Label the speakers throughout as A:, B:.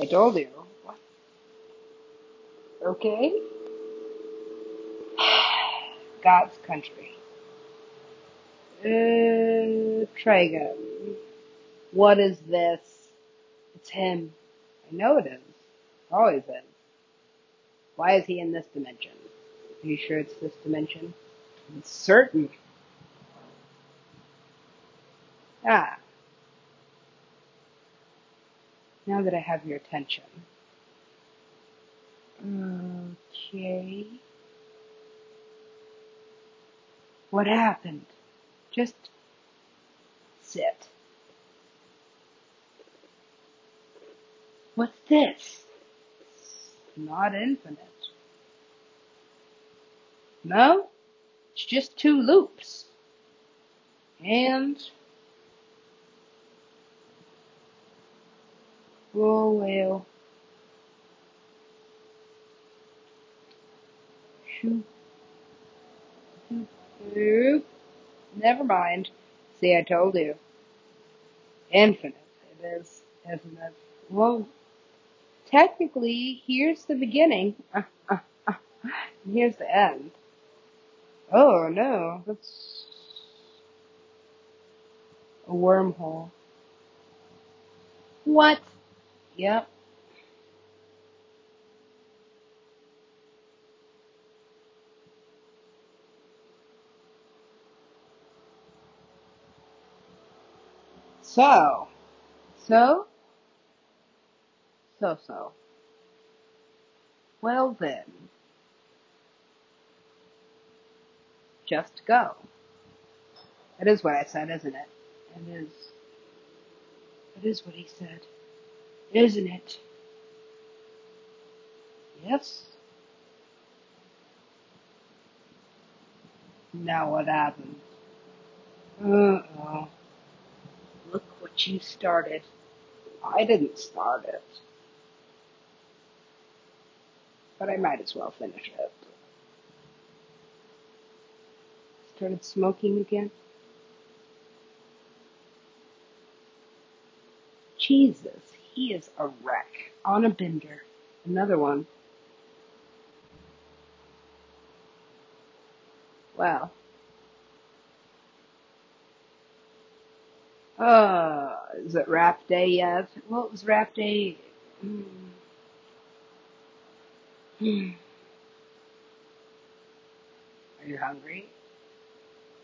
A: I told you. What? Okay? God's country. Uh, Trigon. What is this? It's him. I know it is. Always is. Why is he in this dimension? Are you sure it's this dimension? It's certain. Ah. Now that I have your attention. Okay. What happened? Just sit. What's this? Not infinite. No? It's just two loops. And, oh well. Never mind. See, I told you. Infinite. It is, it? Well, technically, here's the beginning. Here's the end. Oh no, that's a wormhole. What? Yep. So, so, so, so. Well then, just go. That is what I said, isn't it? It is. It is what he said, isn't it? Yes. Now what happened? Uh oh. Look what you started. I didn't start it, but I might as well finish it. Started smoking again. Jesus, he is a wreck. On a bender. Another one. Wow. Uh, is it rap day yet? Well, it was rap day. Mm, mm. Are you hungry?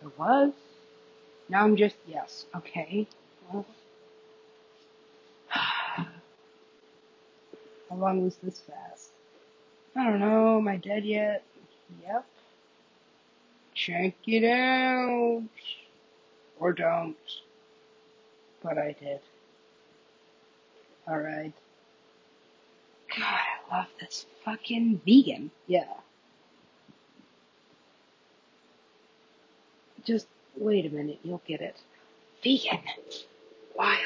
A: It was. Now I'm just, yes. Okay. Well, how long was this fast? I don't know. Am I dead yet? Yep. Check it out. Or don't. But I did. Alright. God, I love this fucking vegan. Yeah. Just wait a minute. You'll get it. Vegan. Why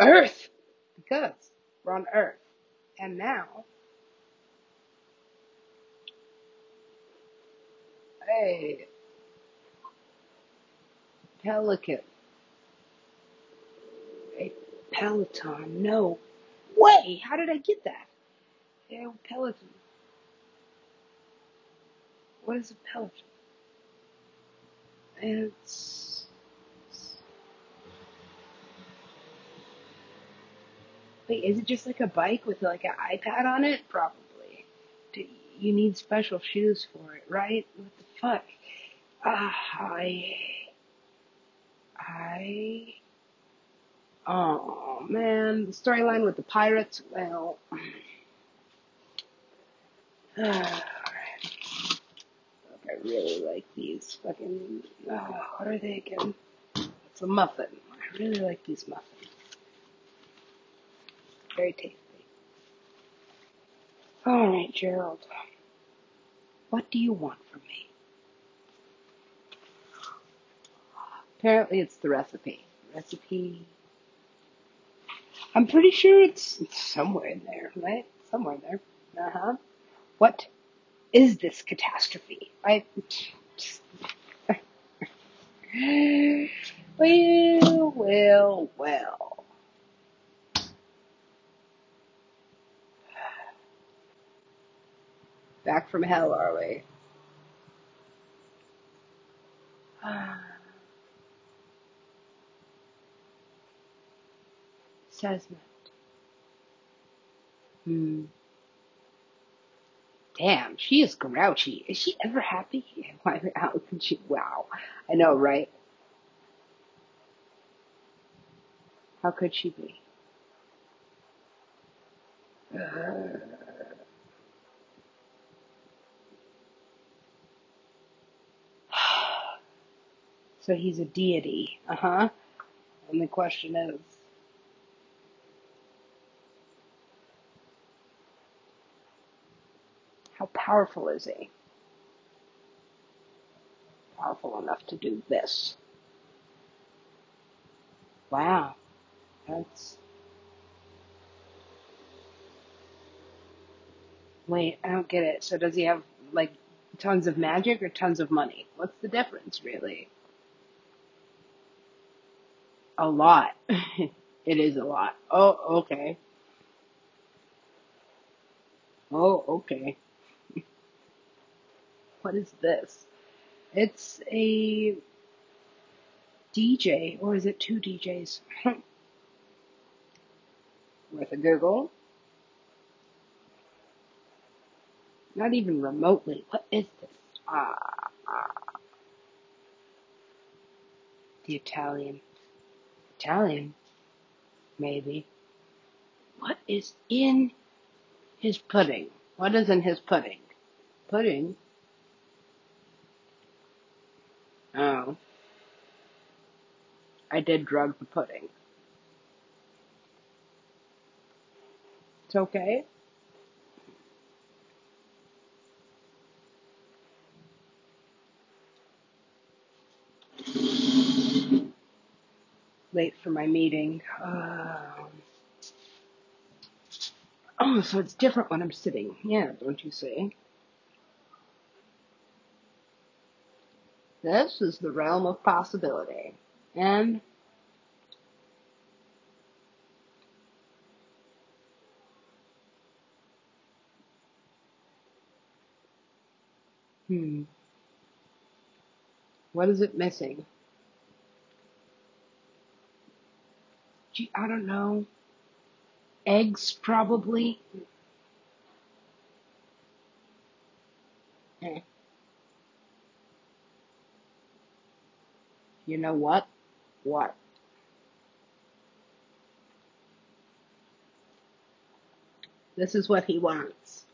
A: on earth? Because we're on earth. And now, hey, pelican. A peloton. No way. How did I get that? Yeah, peloton. What is a peloton? It's wait, is it just like a bike with like an iPad on it? Probably. Do you need special shoes for it, right? What the fuck? Ah, I, I, oh man, the storyline with the pirates. Well, I really like these fucking. Oh, what are they again? It's a muffin. I really like these muffins. Very tasty. All right, Gerald. What do you want from me? Apparently, it's the recipe. Recipe. I'm pretty sure it's, it's somewhere in there, right? Somewhere in there. Uh huh. What is this catastrophe? I. well, well, well. Back from hell, are we? Sesmet. Hmm. Damn, she is grouchy. Is she ever happy? Why, how could she? Wow. I know, right? How could she be? Uh, so he's a deity. Uh huh. And the question is, how powerful is he? Powerful enough to do this. Wow. That's. Wait, I don't get it. So does he have, like, tons of magic or tons of money? What's the difference, really? A lot. it is a lot. Oh, okay. Oh, okay. What is this? It's a DJ, or is it two DJs? With a Google. Not even remotely. What is this? Ah, ah, the Italian. Italian, maybe. What is in his pudding? What is in his pudding? Pudding? Oh, I did drug the pudding. It's okay. Late for my meeting. Um, oh, so it's different when I'm sitting. Yeah, don't you see? This is the realm of possibility. And, hmm, what is it missing? I don't know. Eggs, probably. Eh, you know what? What? This is what he wants.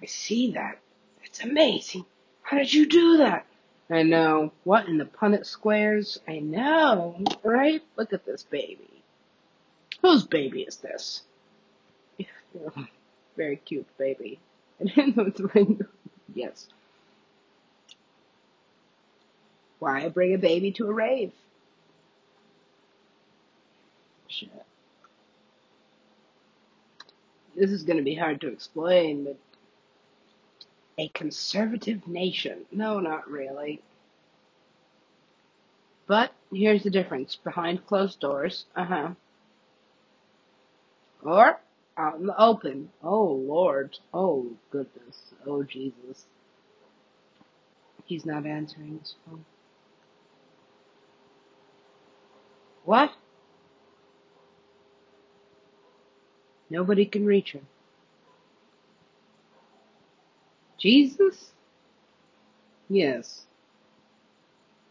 A: I see that. It's amazing. How did you do that? I know. What in the Punnett squares? I know, right? Look at this baby. Whose baby is this? Very cute baby. yes. Why bring a baby to a rave? Shit. This is to be hard to explain, but a conservative nation. No, not really. But here's the difference. Behind closed doors, uh huh. Or out in the open. Oh Lord. Oh goodness. Oh Jesus. He's not answering his phone. What? Nobody can reach him. Jesus? Yes.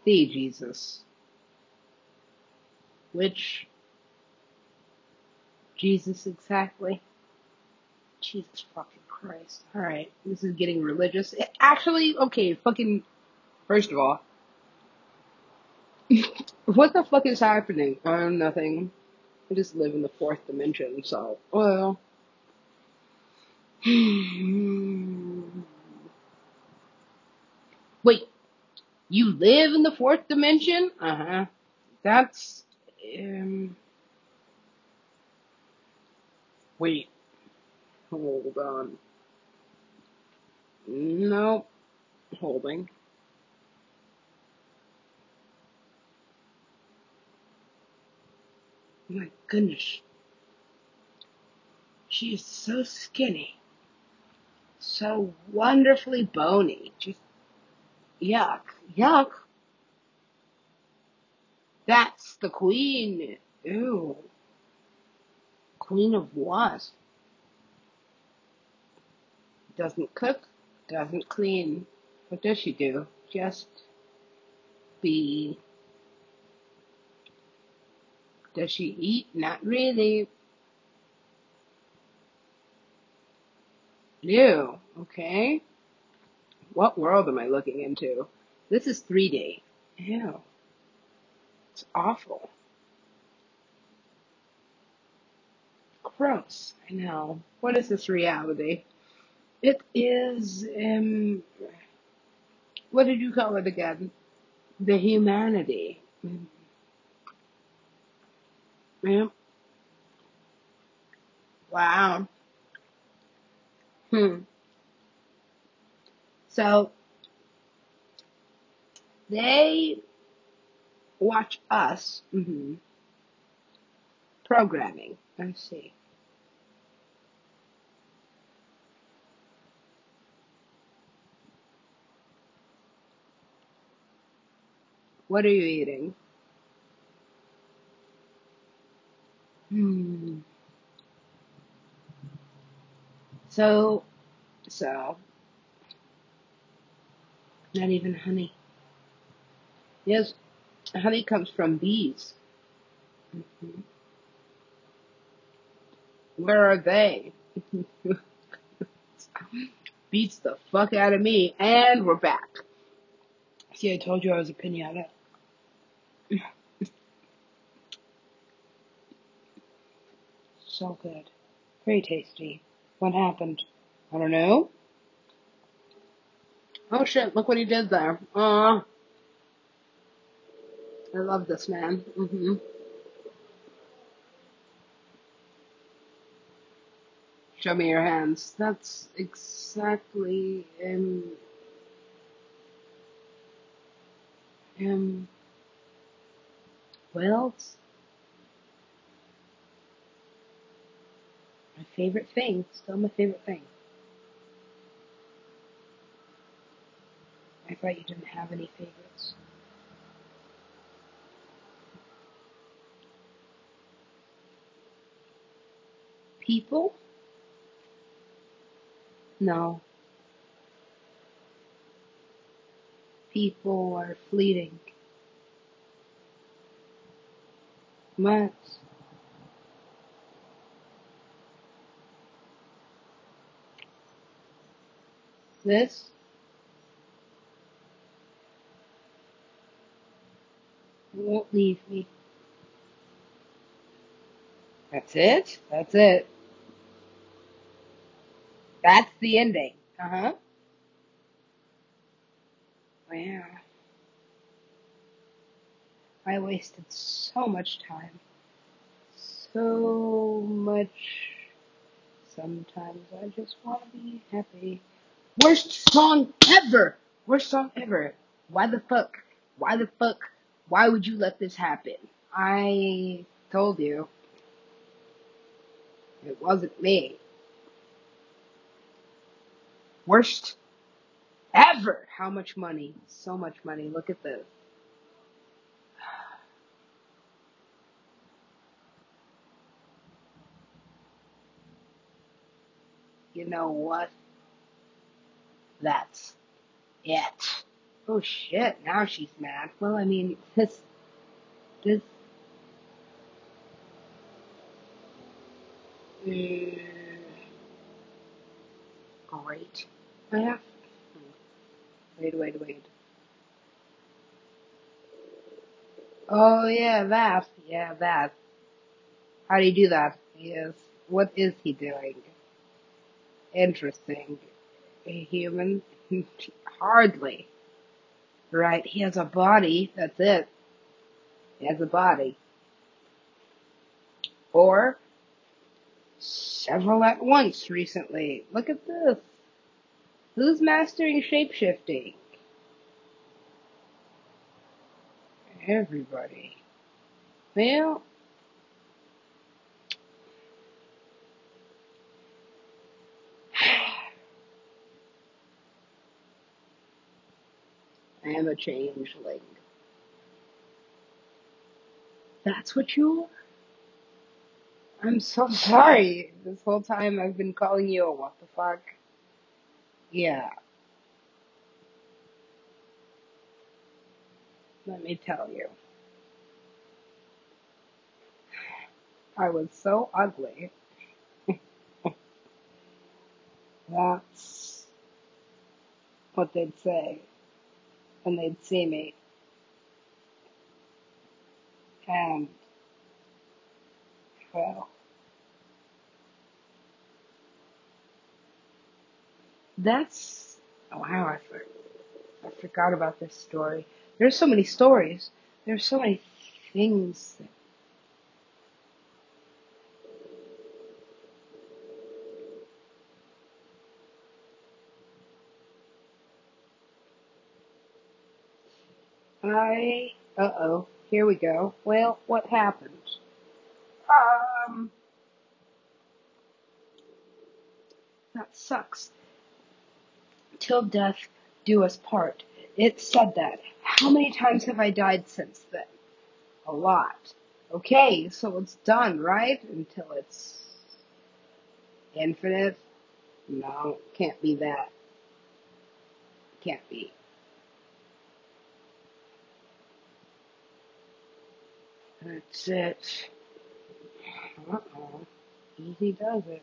A: The Jesus. Which Jesus exactly? Jesus fucking Christ. Alright, this is getting religious. It- actually, okay, fucking, first of all, what the fuck is happening? Uh, nothing. I just live in the fourth dimension, so, well. Wait, you live in the fourth dimension? Uh huh. That's, um, wait, hold on. Nope, holding. My goodness, she is so skinny. So so wonderfully bony. Just yuck. Yuck. That's the queen. Ew. Queen of what? Doesn't cook, doesn't clean. What does she do? Just be. Does she eat? Not really. Ew. Okay. What world am I looking into? This is 3D. Ew. It's awful. Gross. I know. What is this reality? It is, um, what did you call it again? The humanity. Yeah. Wow. Hmm. So they watch us hmm programming. I see. What are you eating? Hmm. So, so, not even honey. Yes, honey comes from bees. Mhm. Where are they? Beats the fuck out of me. And we're back. See, I told you I was a pinata. So good. Very tasty. What happened? I don't know. Oh shit, look what he did there. Aw, I love this man. hmm Show me your hands. That's exactly, um, um, well, my favorite thing. Still my favorite thing. I thought you didn't have any favorites. People? No. People are fleeting. What? This? won't leave me. That's it? That's it. That's the ending. Uh huh. Wow. I wasted so much time. So much. Sometimes I just want to be happy. Worst song ever! Worst song ever. Why the fuck? Why the fuck? Why would you let this happen? I told you. It wasn't me. Worst ever! How much money? So much money. Look at this. You know what? That's it. Oh shit, now she's mad. Well, I mean, this, this, mm, great. I have, wait, wait, wait. Oh yeah, that, yeah, that. How do you do that? Yes. What is he doing? Interesting. A human? Hardly. Right, he has a body, that's it. He has a body. Or, several at once recently. Look at this. Who's mastering shapeshifting? Everybody. Well, I am a changeling. That's what you are? I'm so sorry. This whole time I've been calling you a what the fuck. Yeah, let me tell you. I was so ugly. That's what they'd say when they'd see me. And, well, that's, oh, wow, I, for, I forgot about this story. There's so many stories. There's so many things. I, uh oh, here we go. Well, what happened? Um, that sucks. Till death do us part. It said that. How many times have I died since then? A lot. Okay, so it's done, right? Until it's infinite? No, can't be that. Can't be. That's it. Uh-oh. Easy does it.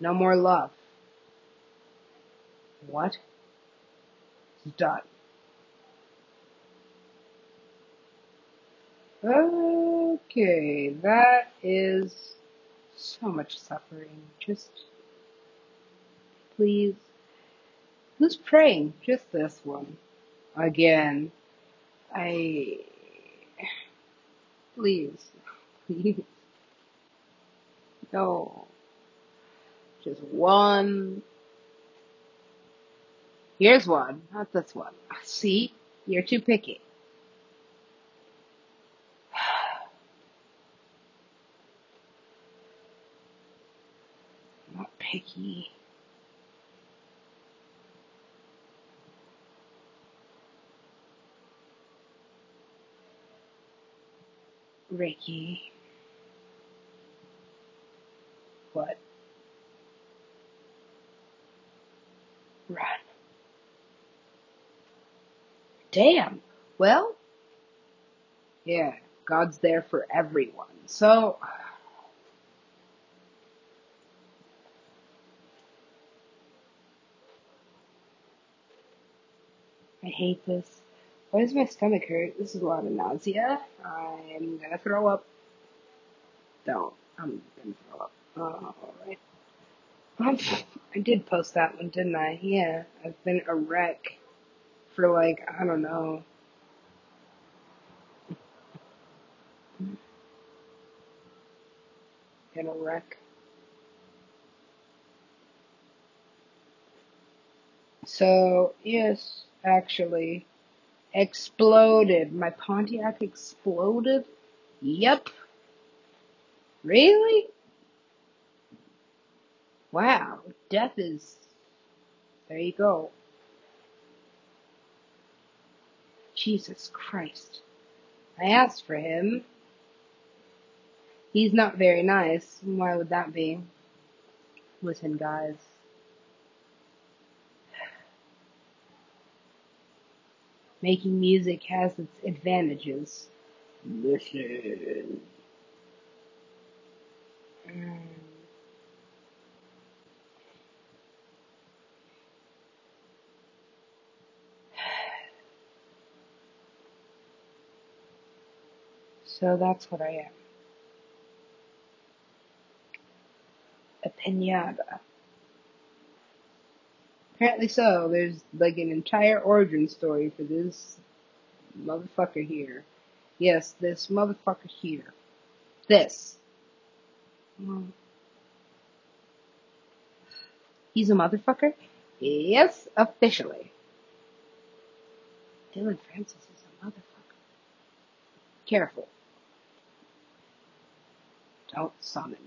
A: No more love. What? It's done. Okay, that is so much suffering. Just please. Who's praying? Just this one. Again. I. Please. Please. No. Just one. Here's one. Not this one. See? You're too picky. Not picky. Ricky. What? Run. Damn. Well, yeah, God's there for everyone. So, I hate this. Why does my stomach hurt? This is a lot of nausea. I'm gonna throw up. Don't. I'm gonna throw up. Alright. I did post that one, didn't I? Yeah. I've been a wreck for like, I don't know, in a wreck. So, yes, actually, exploded. My Pontiac exploded? Yep. Really? Wow. Death is, there you go. Jesus Christ. I asked for him. He's not very nice. Why would that be? Listen, guys. Making music has its advantages. Listen. Mm. So that's what I am. A pinata. Apparently so. There's like an entire origin story for this motherfucker here. Yes, this motherfucker here. This. He's a motherfucker? Yes, officially. Dillon Francis is a motherfucker. Careful. Don't summon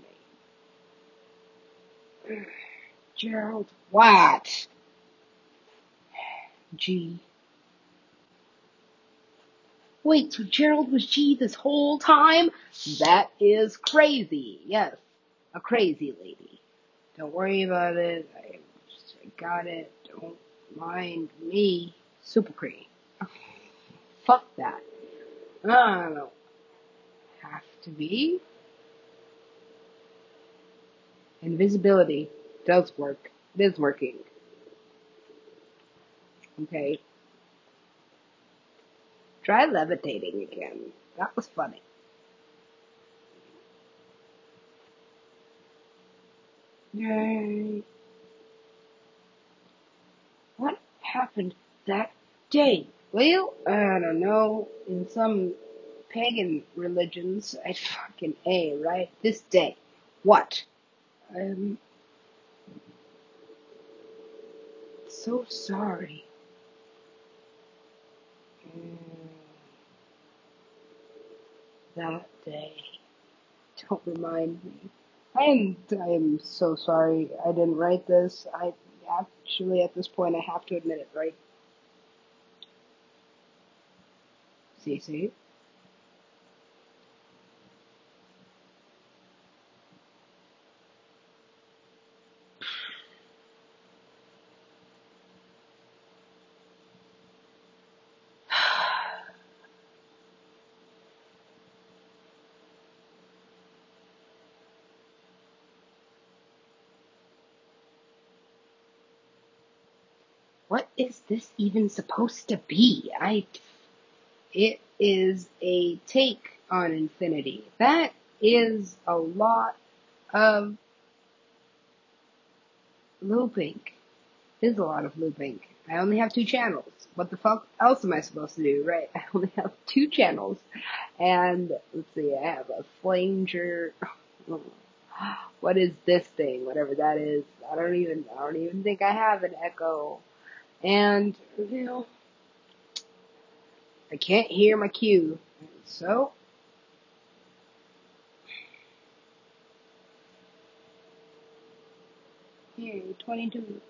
A: me. Gerald Watt. G. Wait, so Gerald was G this whole time? That is crazy. Yes, a crazy lady. Don't worry about it. I got it. Don't mind me. Super cream. Fuck that. I don't have to be. Invisibility does work. It is working. Okay. Try levitating again. That was funny. Yay. What happened that day? Well, I don't know. In some pagan religions, I fucking A, right? This day. What? I'm so sorry. Mm, That day. Don't remind me. I am, I am so sorry. I didn't write this. I actually, at this point, I have to admit it, right? Cece? What is this even supposed to be? I, it is a take on infinity. That is a lot of looping. There's a lot of looping. I only have two channels. What the fuck else am I supposed to do? Right? I only have two channels. And let's see, I have a flanger. What is this thing? Whatever that is. I don't even, I don't even think I have an echo. And, you know, I can't hear my cue. So, here, 22.